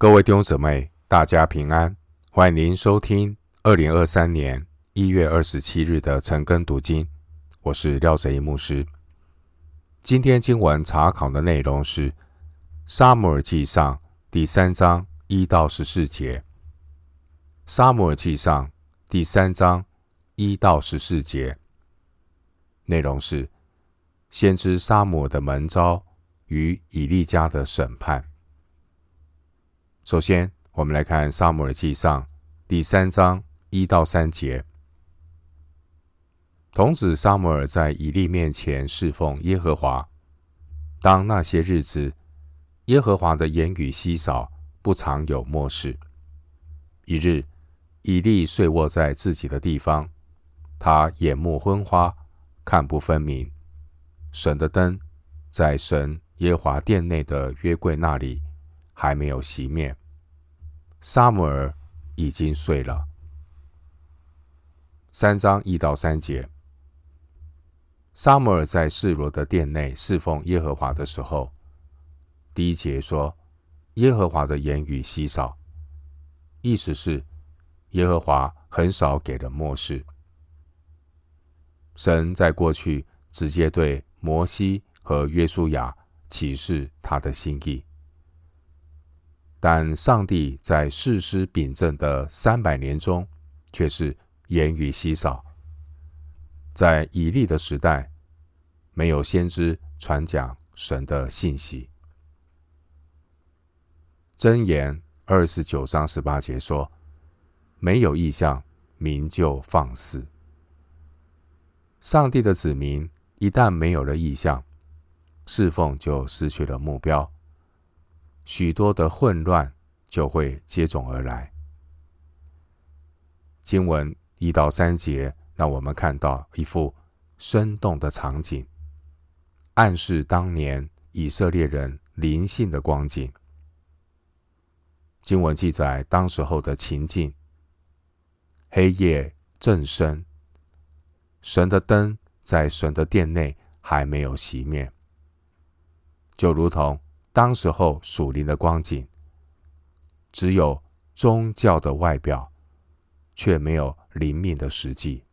各位弟兄姊妹，大家平安！欢迎您收听二零二三年一月二十七日的晨更读经。我是廖哲一牧师。今天经文查考的内容是《撒母耳记上》第三章一到十四节。《撒母耳记上》第三章一到十四节内容是先知撒母耳的门招与以利家的审判。首先，我们来看《撒母耳记上》第三章一到三节。童子撒母耳在以利面前侍奉耶和华。当那些日子，耶和华的言语稀少，不常有默示。一日，以利睡卧在自己的地方，他眼目昏花，看不分明。神的灯在神耶华殿内的约柜那里还没有熄灭。撒母耳已经睡了。三章一到三节，撒母耳在示罗的殿内侍奉耶和华的时候，第一节说：“耶和华的言语稀少。”意思是耶和华很少给人默示。神在过去直接对摩西和约书亚启示他的心意。但上帝在士师秉政的三百年中，却是言语稀少。在以利的时代，没有先知传讲神的信息。箴言二十九章十八节说：“没有意象，民就放肆。”上帝的子民一旦没有了意象，侍奉就失去了目标。许多的混乱就会接踵而来。经文一到三节，让我们看到一幅生动的场景，暗示当年以色列人灵性的光景。经文记载当时候的情境：黑夜正深，神的灯在神的殿内还没有熄灭，就如同。当时候属灵的光景，只有宗教的外表，却没有灵命的实际。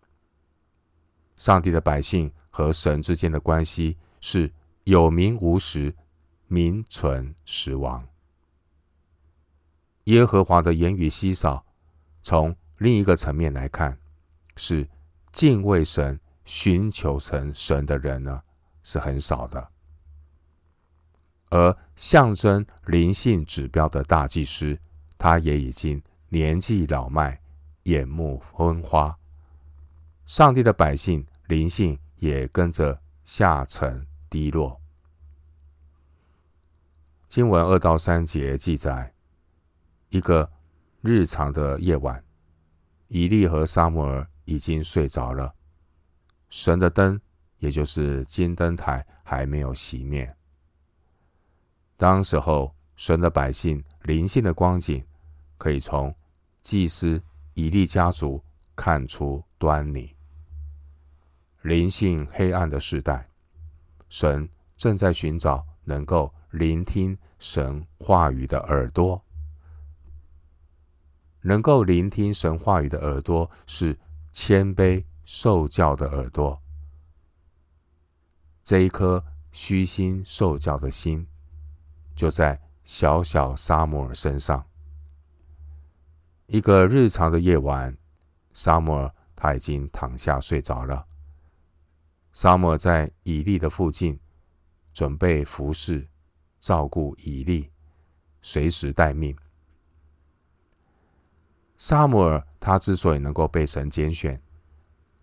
上帝的百姓和神之间的关系是有名无实，名存实亡。耶和华的言语稀少，从另一个层面来看，是敬畏神、寻求成神的人呢，是很少的。而象征灵性指标的大祭司，他也已经年纪老迈，眼目昏花。上帝的百姓灵性也跟着下沉低落。经文二到三节记载，一个日常的夜晚，以利和撒母耳已经睡着了，神的灯，也就是金灯台，还没有熄灭。当时候，神的百姓灵性的光景，可以从祭司以利家族看出端倪。灵性黑暗的时代，神正在寻找能够聆听神话语的耳朵。能够聆听神话语的耳朵，是谦卑受教的耳朵。这一颗虚心受教的心。就在小小沙摩尔身上，一个日常的夜晚，撒母耳他已经躺下睡着了。撒母耳在以利的附近，准备服侍、照顾以利，随时待命。撒母耳他之所以能够被神拣选，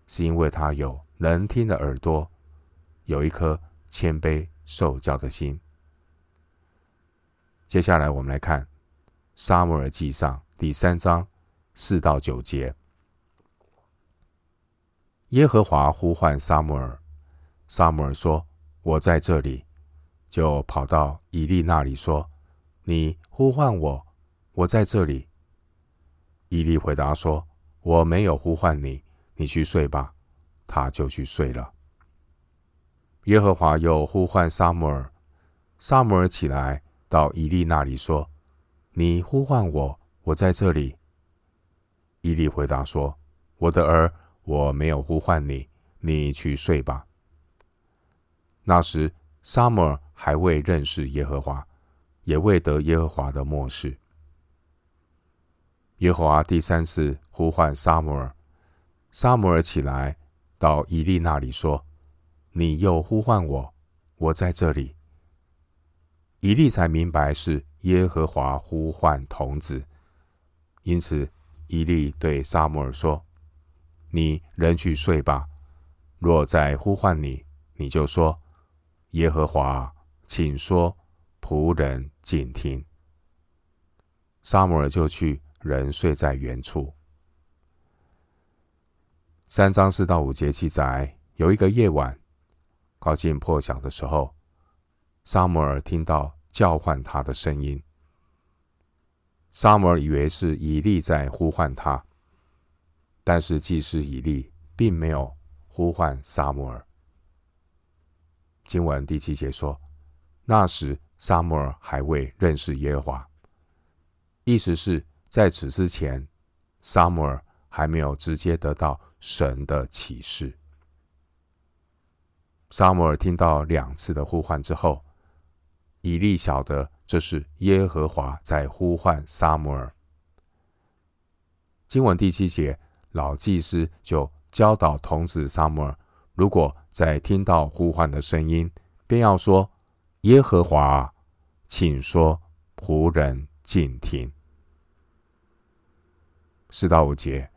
是因为他有能听的耳朵，有一颗谦卑受教的心。接下来，我们来看《撒母耳记上》第三章四到九节。耶和华呼唤撒母耳，撒母耳说：“我在这里。”就跑到以利那里说：“你呼唤我，我在这里。”以利回答说：“我没有呼唤你，你去睡吧。”他就去睡了。耶和华又呼唤撒母耳，撒母耳起来。到伊利那里说：“你呼唤我，我在这里。”伊利回答说：“我的儿，我没有呼唤你，你去睡吧。”那时，撒母耳还未认识耶和华，也未得耶和华的默示。耶和华第三次呼唤撒母耳，撒母耳起来到伊利那里说：“你又呼唤我，我在这里。”以利才明白是耶和华呼唤童子，因此以利对撒母耳说：“你仍去睡吧。若再呼唤你，你就说：耶和华，请说，仆人静听。”撒母耳就去。人睡在原处。三章四到五节记载，有一个夜晚，靠近破晓的时候，撒母耳听到叫唤他的声音。撒摩尔以为是以利在呼唤他，但是祭司以利并没有呼唤撒摩尔。经文第七节说，那时撒摩尔还未认识耶和华，意思是。在此之前，撒摩尔还没有直接得到神的启示。撒摩尔听到两次的呼唤之后，以利晓得这是耶和华在呼唤撒母耳。经文第七节，老祭司就教导童子撒母耳，如果在听到呼唤的声音，便要说：“耶和华，请说，仆人静听。”四到五节，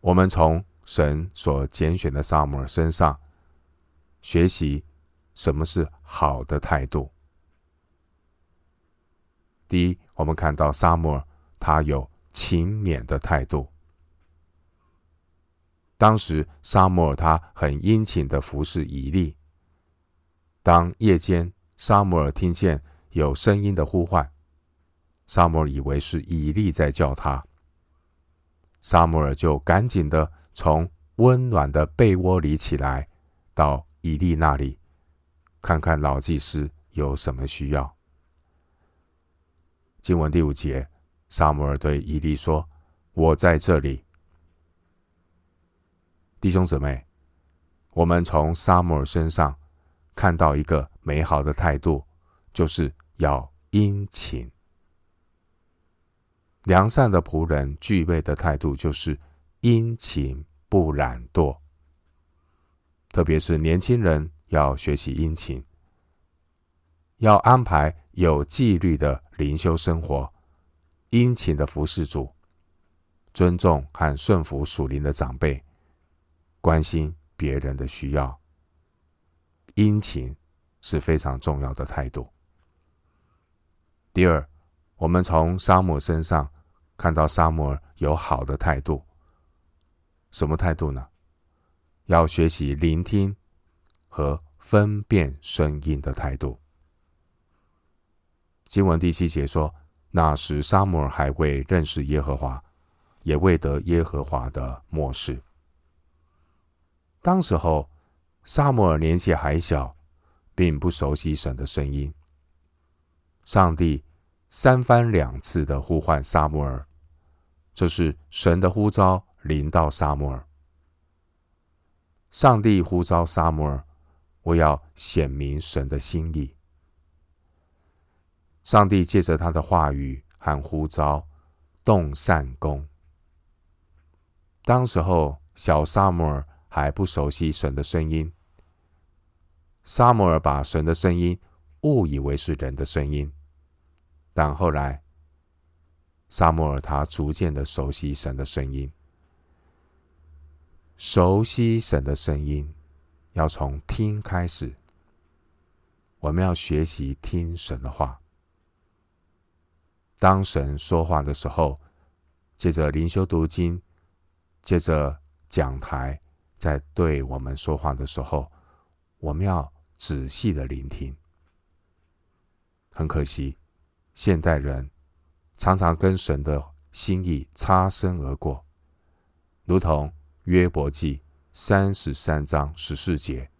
我们从神所拣选的撒母耳身上学习什么是好的态度。第一，我们看到撒母耳他有勤勉的态度。当时撒母耳他很殷勤的服侍以利。当夜间撒母耳听见有声音的呼唤，撒母耳以为是以利在叫他。撒母耳就赶紧的从温暖的被窝里起来，到以利那里，看看老祭司有什么需要。经文第五节，撒母耳对伊利说：“我在这里。”弟兄姊妹，我们从撒母耳身上看到一个美好的态度，就是要殷勤。良善的仆人具备的态度就是殷勤不懒惰，特别是年轻人要学习殷勤，要安排有纪律的灵修生活，殷勤的服侍主，尊重和顺服属灵的长辈，关心别人的需要。殷勤是非常重要的态度。第二。我们从沙姆身上看到沙姆有好的态度，什么态度呢？要学习聆听和分辨声音的态度。经文第七节说：“那时撒母耳还未认识耶和华，也未得耶和华的默示。当时候，撒母耳年纪还小，并不熟悉神的声音。上帝。”三番两次的呼唤撒母耳，这是神的呼召临到撒母耳。上帝呼召撒母耳，我要显明神的心意。上帝借着他的话语和呼召动善工。当时候小撒摩尔还不熟悉神的声音，撒摩尔把神的声音误以为是人的声音。但后来，撒摩尔他逐渐的熟悉神的声音，熟悉神的声音，要从听开始。我们要学习听神的话。当神说话的时候，借着灵修读经，借着讲台，在对我们说话的时候，我们要仔细的聆听。很可惜。现代人常常跟神的心意擦身而过，如同约伯记三十三章十四节。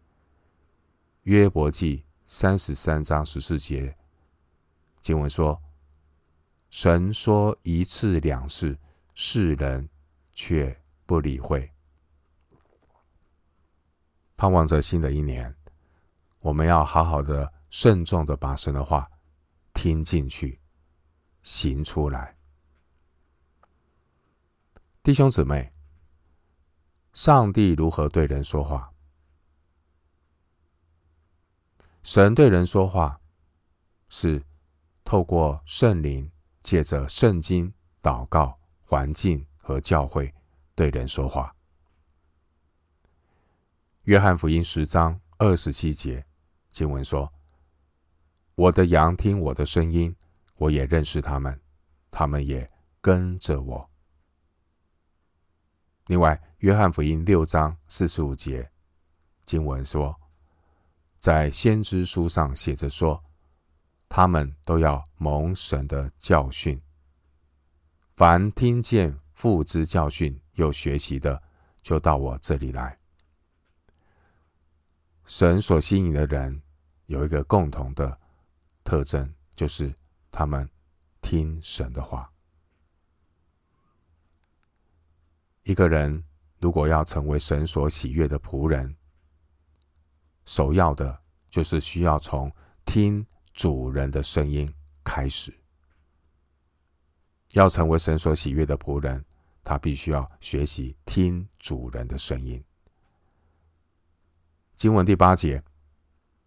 约伯记三十三章十四节经文说：“神说一次两次，世人却不理会。盼望着新的一年，我们要好好的、慎重的把神的话听进去，行出来。弟兄姊妹，上帝如何对人说话？神对人说话，是透过圣灵，借着圣经、祷告、环境和教会对人说话。约翰福音十章二十七节经文说：“我的羊听我的声音，我也认识他们，他们也跟着我。”另外，约翰福音六章四十五节经文说：“在先知书上写着说，他们都要蒙神的教训。凡听见父之教训又学习的，就到我这里来。”神所吸引的人有一个共同的特征，就是他们听神的话。一个人如果要成为神所喜悦的仆人，首要的就是需要从听主人的声音开始。要成为神所喜悦的仆人，他必须要学习听主人的声音。经文第八节，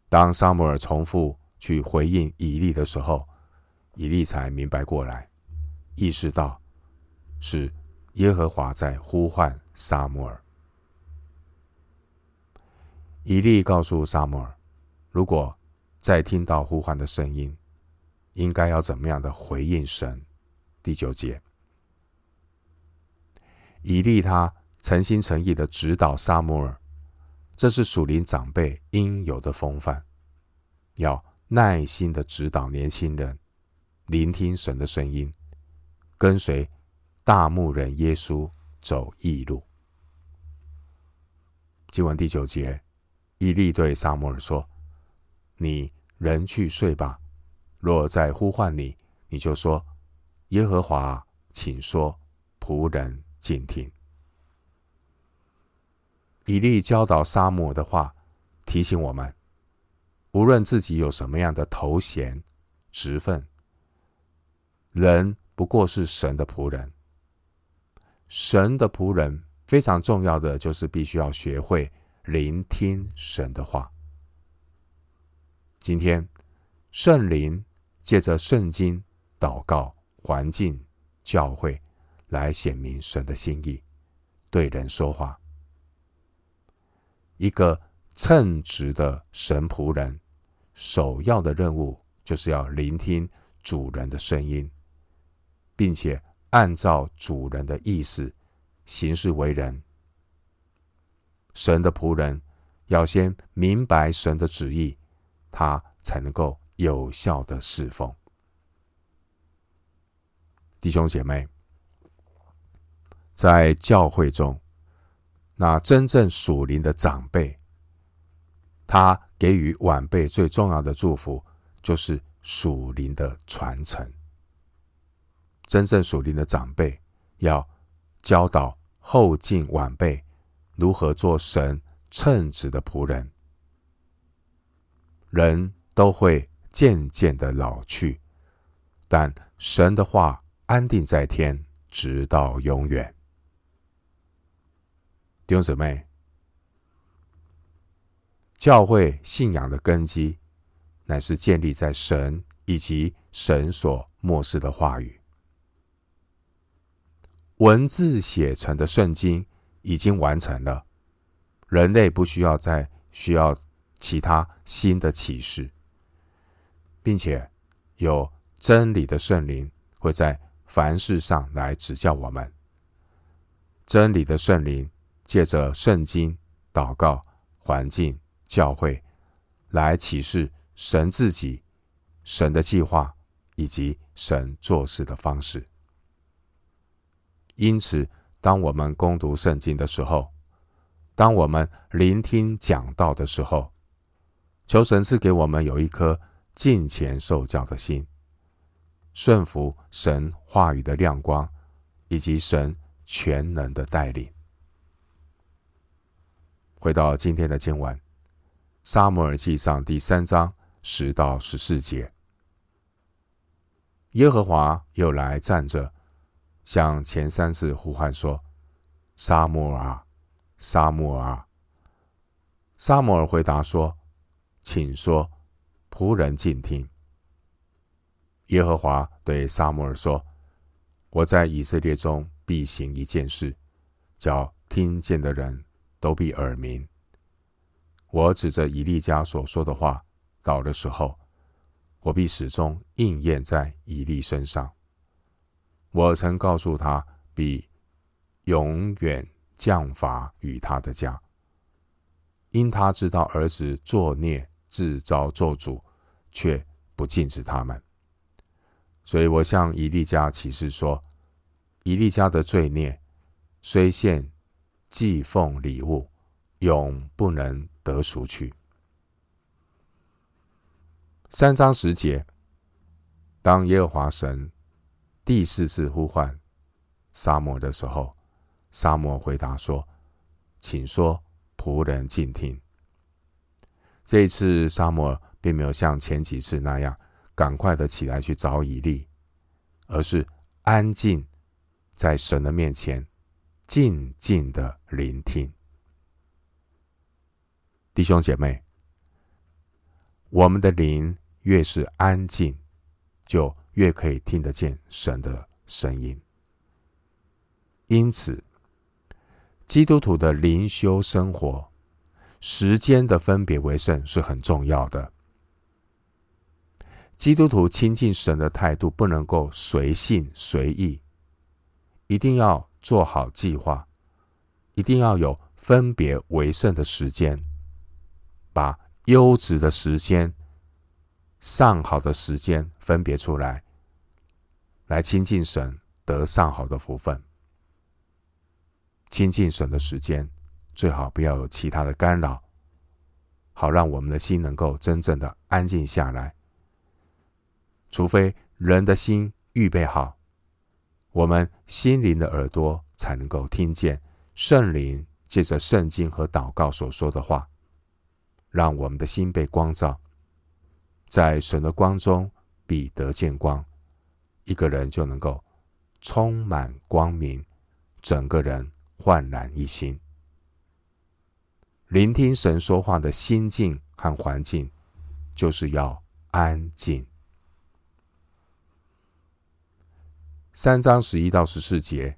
当撒母耳重复去回应以利的时候，以利才明白过来，意识到是耶和华在呼唤撒母耳。以利告诉撒母耳，如果在听到呼唤的声音，应该要怎么样的回应神？第九节，以利他诚心诚意的指导撒母耳。这是属灵长辈应有的风范，要耐心的指导年轻人，聆听神的声音，跟随大牧人耶稣走义路。经文第九节，以利对撒母耳说：“你人去睡吧，若再呼唤你，你就说：耶和华，请说，仆人静听。”以利教导撒母的话，提醒我们：无论自己有什么样的头衔、职分，人不过是神的仆人。神的仆人非常重要的就是必须要学会聆听神的话。今天，圣灵借着圣经、祷告、环境、教会来显明神的心意，对人说话。一个称职的神仆人，首要的任务就是要聆听主人的声音，并且按照主人的意思行事为人。神的仆人要先明白神的旨意，他才能够有效的侍奉。弟兄姐妹，在教会中。那真正属灵的长辈，他给予晚辈最重要的祝福，就是属灵的传承。真正属灵的长辈要教导后进晚辈如何做神称职的仆人。人都会渐渐的老去，但神的话安定在天，直到永远。弟兄姊妹，教会信仰的根基，乃是建立在神以及神所默示的话语。文字写成的圣经已经完成了，人类不需要再需要其他新的启示，并且有真理的圣灵会在凡事上来指教我们。真理的圣灵。借着圣经、祷告、环境、教会，来启示神自己、神的计划以及神做事的方式。因此，当我们攻读圣经的时候，当我们聆听讲道的时候，求神赐给我们有一颗敬虔受教的心，顺服神话语的亮光，以及神全能的带领。回到今天的经文，《撒母耳记上》第三章十到十四节，耶和华又来站着，向前三次呼唤说：“撒母耳啊，撒母耳啊！”撒母耳回答说：“请说，仆人静听。”耶和华对撒母耳说：“我在以色列中必行一件事，叫听见的人都必耳鸣。我指着以利家所说的话，到的时候，我必始终应验在以利身上。我曾告诉他，必永远降罚与他的家，因他知道儿子作孽，自招咒诅，却不禁止他们。”所以我向以利家起誓说：以利家的罪孽，虽献祭奉礼物，永不能得赎去。三章十节，当耶和华神第四次呼唤撒母耳的时候，撒母耳回答说：“请说，仆人静听。”这一次，撒母耳并没有像前几次那样。赶快的起来去找以利，而是安静在神的面前，静静的聆听。弟兄姐妹，我们的灵越是安静，就越可以听得见神的声音。因此，基督徒的灵修生活，时间的分别为圣是很重要的。基督徒亲近神的态度不能够随性随意，一定要做好计划，一定要有分别为圣的时间，把优质的时间、上好的时间分别出来，来亲近神，得上好的福分。亲近神的时间最好不要有其他的干扰，好让我们的心能够真正的安静下来。除非人的心预备好，我们心灵的耳朵才能够听见圣灵借着圣经和祷告所说的话，让我们的心被光照，在神的光中必得见光，一个人就能够充满光明，整个人焕然一新。聆听神说话的心境和环境，就是要安静。三章十一到十四节，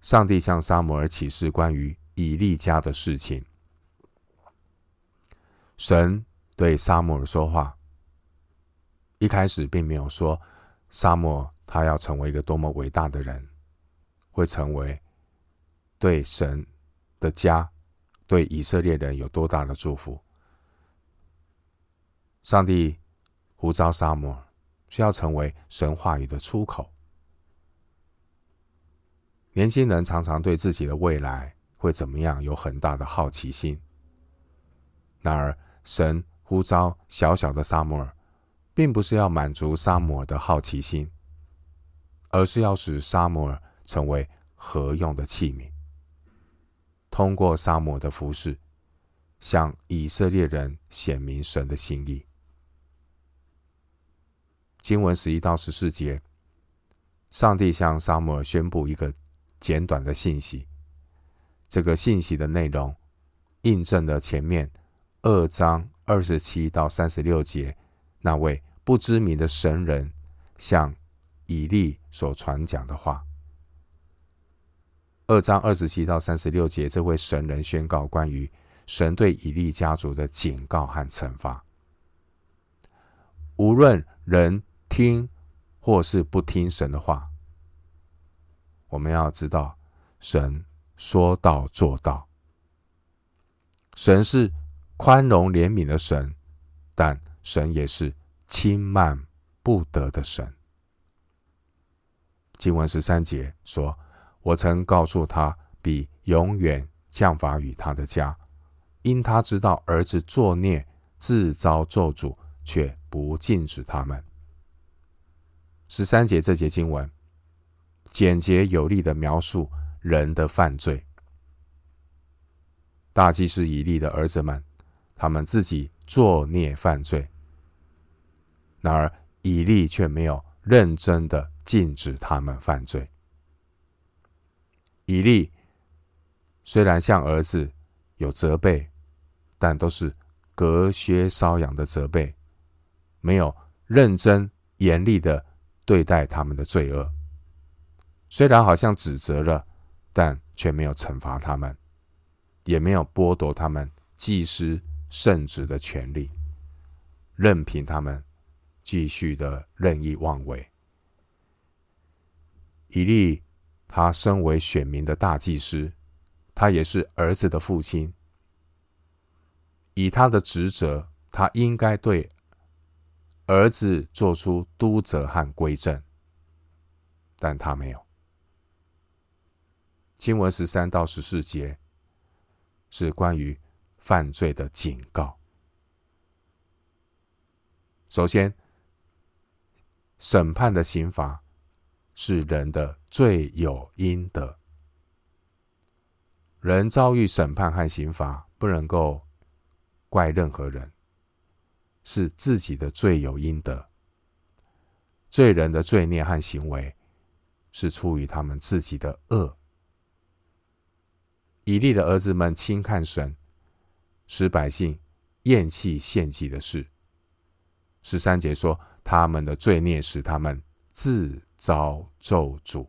上帝向撒母耳启示关于以利家的事情。神对撒母耳说话，一开始并没有说撒母耳他要成为一个多么伟大的人，会成为对神的家、对以色列人有多大的祝福。上帝呼召撒母耳，需要成为神话语的出口。年轻人常常对自己的未来会怎么样有很大的好奇心。然而，神呼召小小的撒母耳，并不是要满足撒母耳的好奇心，而是要使撒母耳成为合用的器皿，通过撒母耳的服饰，向以色列人显明神的心意。经文十一到十四节，上帝向撒母耳宣布一个。简短的信息，这个信息的内容印证了前面二章二十七到三十六节那位不知名的神人向以利所传讲的话。二章二十七到三十六节，这位神人宣告关于神对以利家族的警告和惩罚。无论人听或是不听神的话。我们要知道，神说到做到。神是宽容怜悯的神，但神也是轻慢不得的神。经文十三节说：“我曾告诉他，必永远降罚于他的家，因他知道儿子作孽，自招咒诅，却不禁止他们。”十三节这节经文，简洁有力的描述人的犯罪。大祭司以利的儿子们，他们自己作孽犯罪，然而以利却没有认真的禁止他们犯罪。以利虽然向儿子有责备，但都是隔靴搔痒的责备，没有认真严厉的对待他们的罪恶。虽然好像指责了，但却没有惩罚他们。也没有剥夺他们祭司圣职的权利，任凭他们继续的任意妄为。以利，他身为选民的大祭司，他也是儿子的父亲。以他的职责，他应该对儿子做出督责和归正，但他没有。经文十三到十四节。是关于犯罪的警告。首先，审判的刑罚是人的罪有应得。人遭遇审判和刑罚，不能够怪任何人，是自己的罪有应得。罪人的罪孽和行为，是出于他们自己的恶。以利的儿子们轻看神，使百姓厌弃献祭的事。十三节说，他们的罪孽使他们自遭咒诅，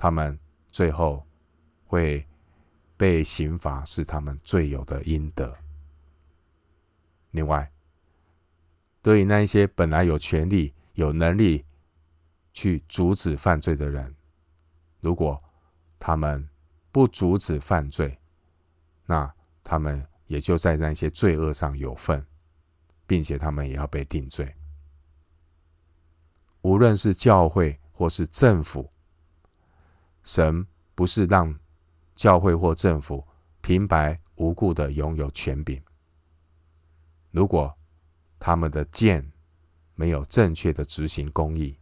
他们最后会被刑罚，是他们罪有的应得。另外，对于那一些本来有权利、有能力去阻止犯罪的人，如果他们不阻止犯罪，那他们也就在那些罪恶上有份，并且他们也要被定罪。无论是教会或是政府，神不是让教会或政府平白无故的拥有权柄。如果他们的剑没有正确的执行公义，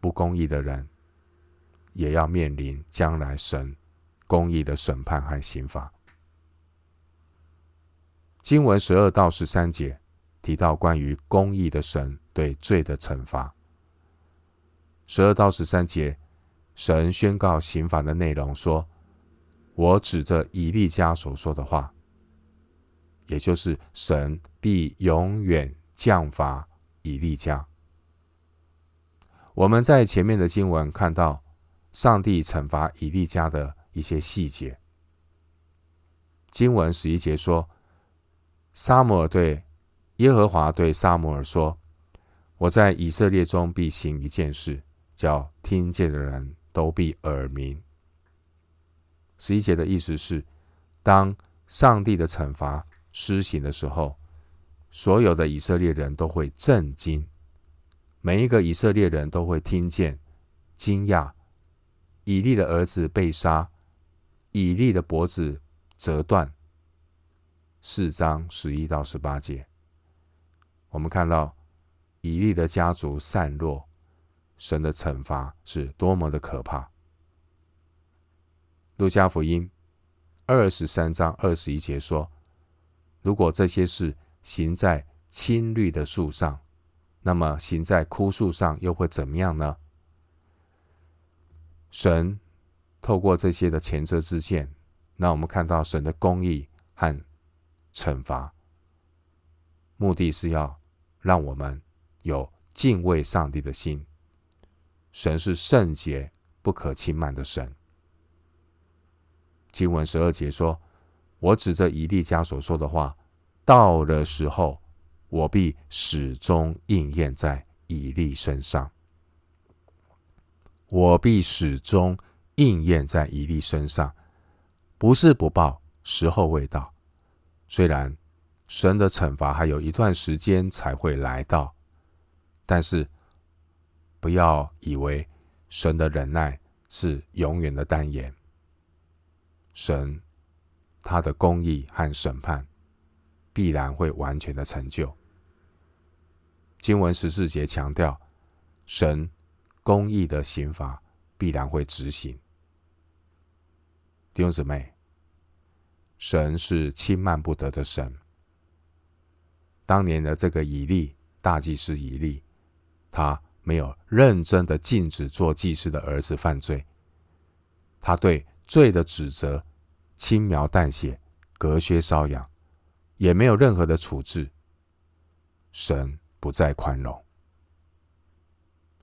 不公义的人也要面临将来神。公义的审判和刑罚。经文十二到十三节提到关于公义的神对罪的惩罚。十二到十三节，神宣告刑罚的内容说：“我指着以利家所说的话，也就是神必永远降罚以利家。”我们在前面的经文看到，上帝惩罚以利家的。一些细节。经文十一节说：“撒母耳对耶和华对撒母耳说，我在以色列中必行一件事，叫听见的人都必耳鸣。”十一节的意思是，当上帝的惩罚施行的时候，所有的以色列人都会震惊，每一个以色列人都会听见惊讶，以利的儿子被杀。以利的脖子折断，四章十一到十八节，我们看到以利的家族散落，神的惩罚是多么的可怕。路加福音二十三章二十一节说：“如果这些事行在青绿的树上，那么行在枯树上又会怎么样呢？”神。透过这些的前车之鉴，让我们看到神的公义和惩罚，目的是要让我们有敬畏上帝的心。神是圣洁、不可轻慢的神。经文十二节说：“我指着以利家所说的话，到了时候，我必始终应验在以利身上。我必始终。”应验在以利身上，不是不报，时候未到。虽然神的惩罚还有一段时间才会来到，但是不要以为神的忍耐是永远的单言。神他的公义和审判必然会完全的成就。经文十四节强调，神公义的刑罚必然会执行。弟兄姊妹，神是轻慢不得的神。当年的这个以利大祭司以利，他没有认真的禁止做祭司的儿子犯罪，他对罪的指责轻描淡写，隔靴搔痒，也没有任何的处置。神不再宽容。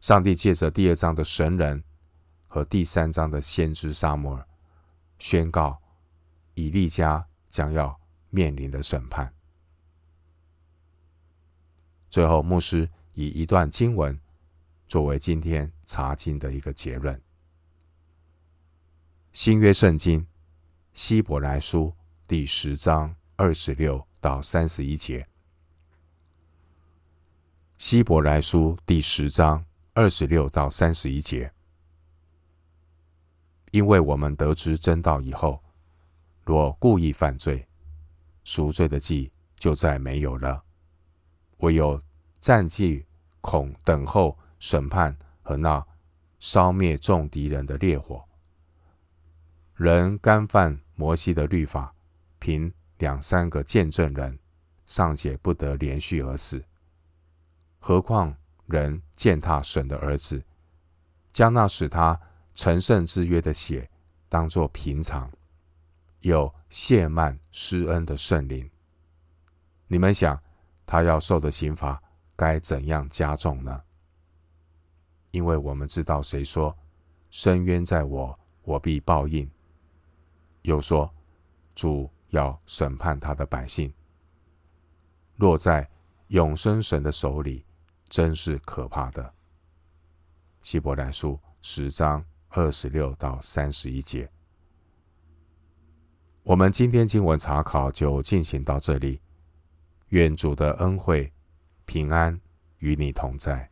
上帝借着第二章的神人和第三章的先知撒母耳，宣告以利家将要面临的审判。最后，牧师以一段经文作为今天查经的一个结论：新约圣经希伯来书第十章二十六到三十一节。希伯来书第十章。二十六到三十一节，因为我们得知真道以后，若故意犯罪，赎罪的祭就再没有了，唯有战兢恐等候审判和那烧灭众敌人的烈火。人干犯摩西的律法，凭两三个见证人，尚且不得连续而死，何况？人践踏神的儿子，将那使他成圣之约的血当作平常，又亵慢施恩的圣灵。你们想，他要受的刑罚该怎样加重呢？因为我们知道，谁说深渊在我，我必报应；又说主要审判他的百姓，落在永生神的手里。真是可怕的。希伯来书十章二十六到三十一节，我们今天经文查考就进行到这里。愿主的恩惠平安与你同在。